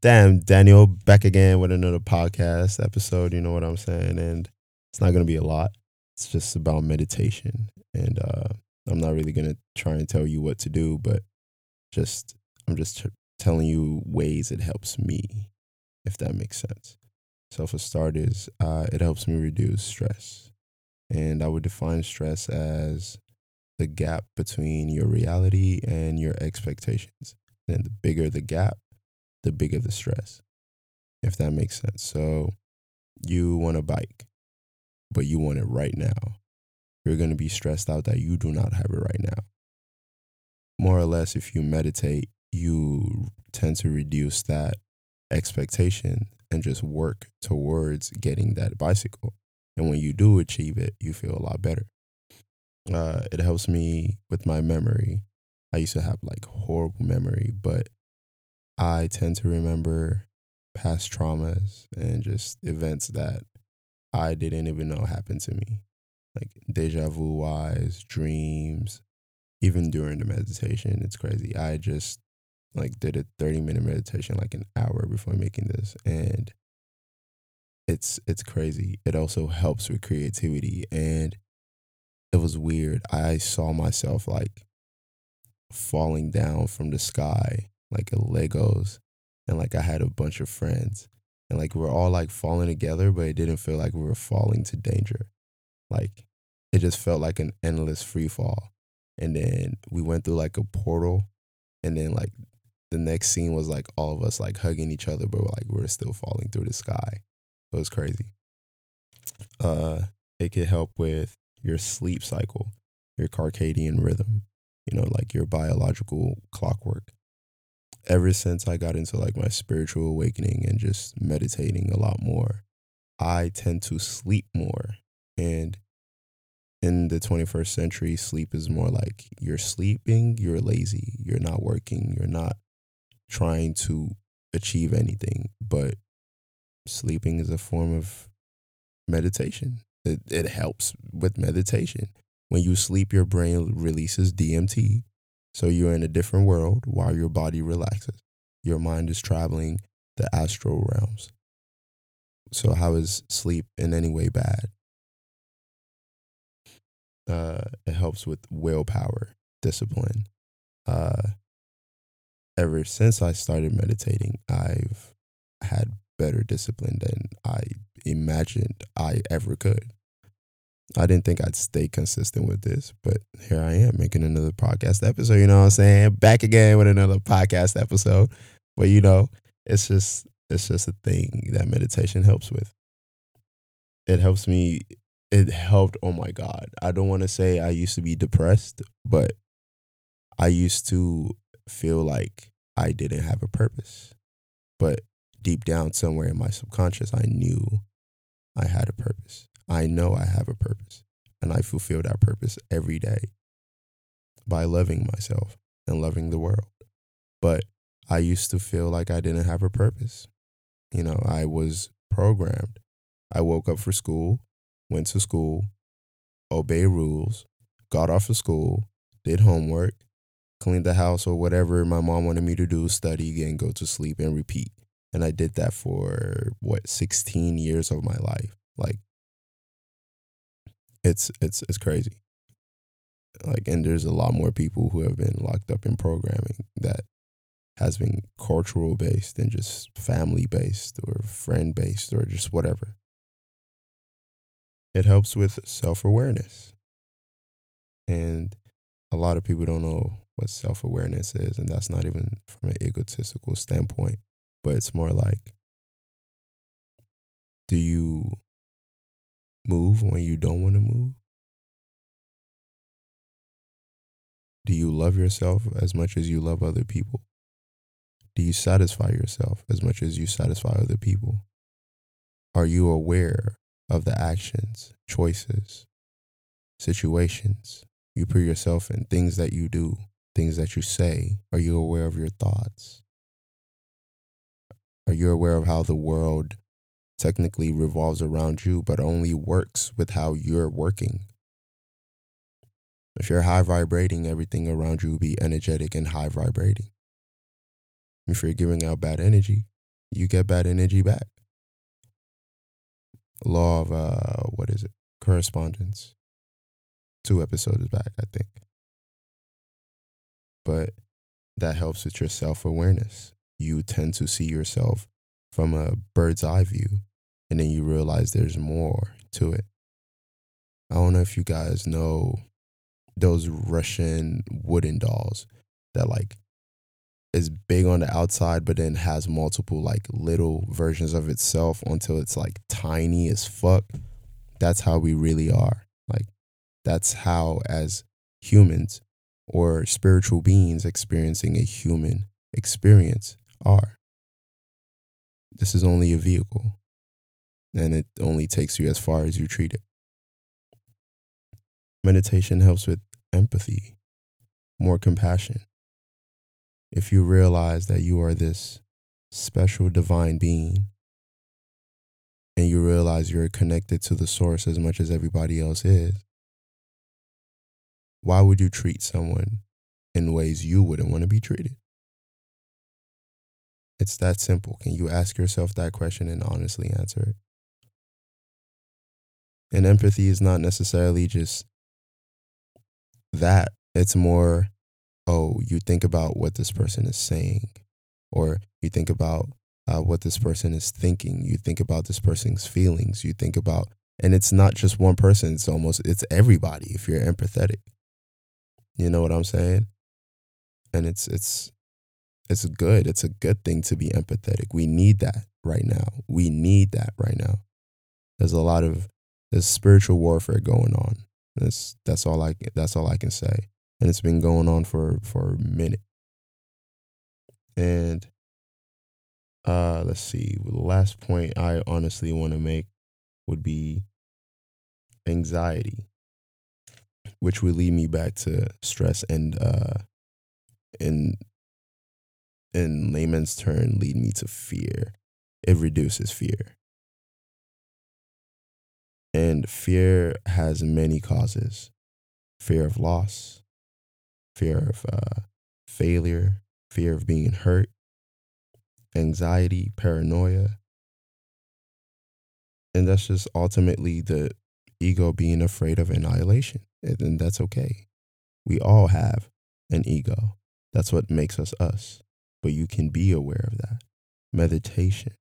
Damn, Daniel, back again with another podcast episode. You know what I'm saying? And it's not going to be a lot. It's just about meditation. And uh, I'm not really going to try and tell you what to do, but just, I'm just t- telling you ways it helps me, if that makes sense. So, for starters, uh, it helps me reduce stress. And I would define stress as the gap between your reality and your expectations. And the bigger the gap, the bigger the stress, if that makes sense. So you want a bike, but you want it right now. You're going to be stressed out that you do not have it right now. More or less, if you meditate, you tend to reduce that expectation and just work towards getting that bicycle. And when you do achieve it, you feel a lot better. Uh, it helps me with my memory. I used to have like horrible memory, but I tend to remember past traumas and just events that I didn't even know happened to me, like deja vu wise, dreams, even during the meditation. It's crazy. I just like did a 30 minute meditation like an hour before making this and it's it's crazy. It also helps with creativity and it was weird. I saw myself like falling down from the sky like Legos, and like I had a bunch of friends, and like we are all like falling together, but it didn't feel like we were falling to danger. Like it just felt like an endless free fall. And then we went through like a portal, and then like the next scene was like all of us like hugging each other, but like we are still falling through the sky. It was crazy. Uh, it could help with your sleep cycle, your circadian rhythm, you know, like your biological clockwork ever since I got into like my spiritual awakening and just meditating a lot more, I tend to sleep more. And in the 21st century, sleep is more like you're sleeping, you're lazy, you're not working, you're not trying to achieve anything. But sleeping is a form of meditation. It, it helps with meditation. When you sleep, your brain releases DMT, so you're in a different world while your body relaxes. Your mind is traveling the astral realms. So, how is sleep in any way bad? Uh, it helps with willpower, discipline. Uh, ever since I started meditating, I've had better discipline than I imagined I ever could. I didn't think I'd stay consistent with this, but here I am making another podcast episode. You know what I'm saying? Back again with another podcast episode. But you know, it's just it's just a thing that meditation helps with. It helps me. It helped. Oh my God. I don't want to say I used to be depressed, but I used to feel like I didn't have a purpose. But deep down somewhere in my subconscious, I knew I had a purpose. I know I have a purpose and I fulfill that purpose every day by loving myself and loving the world. But I used to feel like I didn't have a purpose. You know, I was programmed. I woke up for school, went to school, obey rules, got off of school, did homework, cleaned the house or whatever my mom wanted me to do, study again, go to sleep and repeat. And I did that for what, 16 years of my life. Like it's it's it's crazy. Like, and there's a lot more people who have been locked up in programming that has been cultural based and just family based or friend based or just whatever. It helps with self awareness. And a lot of people don't know what self awareness is. And that's not even from an egotistical standpoint, but it's more like do you move when you don't want to move? Do you love yourself as much as you love other people? Do you satisfy yourself as much as you satisfy other people? Are you aware of the actions, choices, situations you put yourself in, things that you do, things that you say? Are you aware of your thoughts? Are you aware of how the world technically revolves around you, but only works with how you're working. If you're high vibrating, everything around you will be energetic and high vibrating. If you're giving out bad energy, you get bad energy back. Law of uh what is it? Correspondence. Two episodes back, I think. But that helps with your self-awareness. You tend to see yourself from a bird's eye view and then you realize there's more to it. I don't know if you guys know those Russian wooden dolls that like is big on the outside but then has multiple like little versions of itself until it's like tiny as fuck. That's how we really are. Like that's how as humans or spiritual beings experiencing a human experience are. This is only a vehicle and it only takes you as far as you treat it. Meditation helps with empathy, more compassion. If you realize that you are this special divine being and you realize you're connected to the source as much as everybody else is, why would you treat someone in ways you wouldn't want to be treated? It's that simple. Can you ask yourself that question and honestly answer it? And empathy is not necessarily just that. It's more, oh, you think about what this person is saying, or you think about uh, what this person is thinking. You think about this person's feelings. You think about, and it's not just one person. It's almost, it's everybody if you're empathetic. You know what I'm saying? And it's, it's, it's good. It's a good thing to be empathetic. We need that right now. We need that right now. There's a lot of there's spiritual warfare going on. That's that's all I that's all I can say, and it's been going on for for a minute. And uh, let's see. The last point I honestly want to make would be anxiety, which would lead me back to stress and uh, in in layman's turn, lead me to fear. It reduces fear. And fear has many causes fear of loss, fear of uh, failure, fear of being hurt, anxiety, paranoia. And that's just ultimately the ego being afraid of annihilation. And that's okay. We all have an ego. That's what makes us us. But you can be aware of that. Meditation.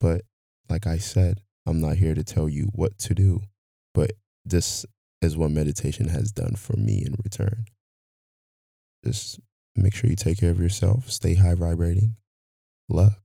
But like I said, I'm not here to tell you what to do, but this is what meditation has done for me in return. Just make sure you take care of yourself, stay high vibrating, love.